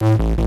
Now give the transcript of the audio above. you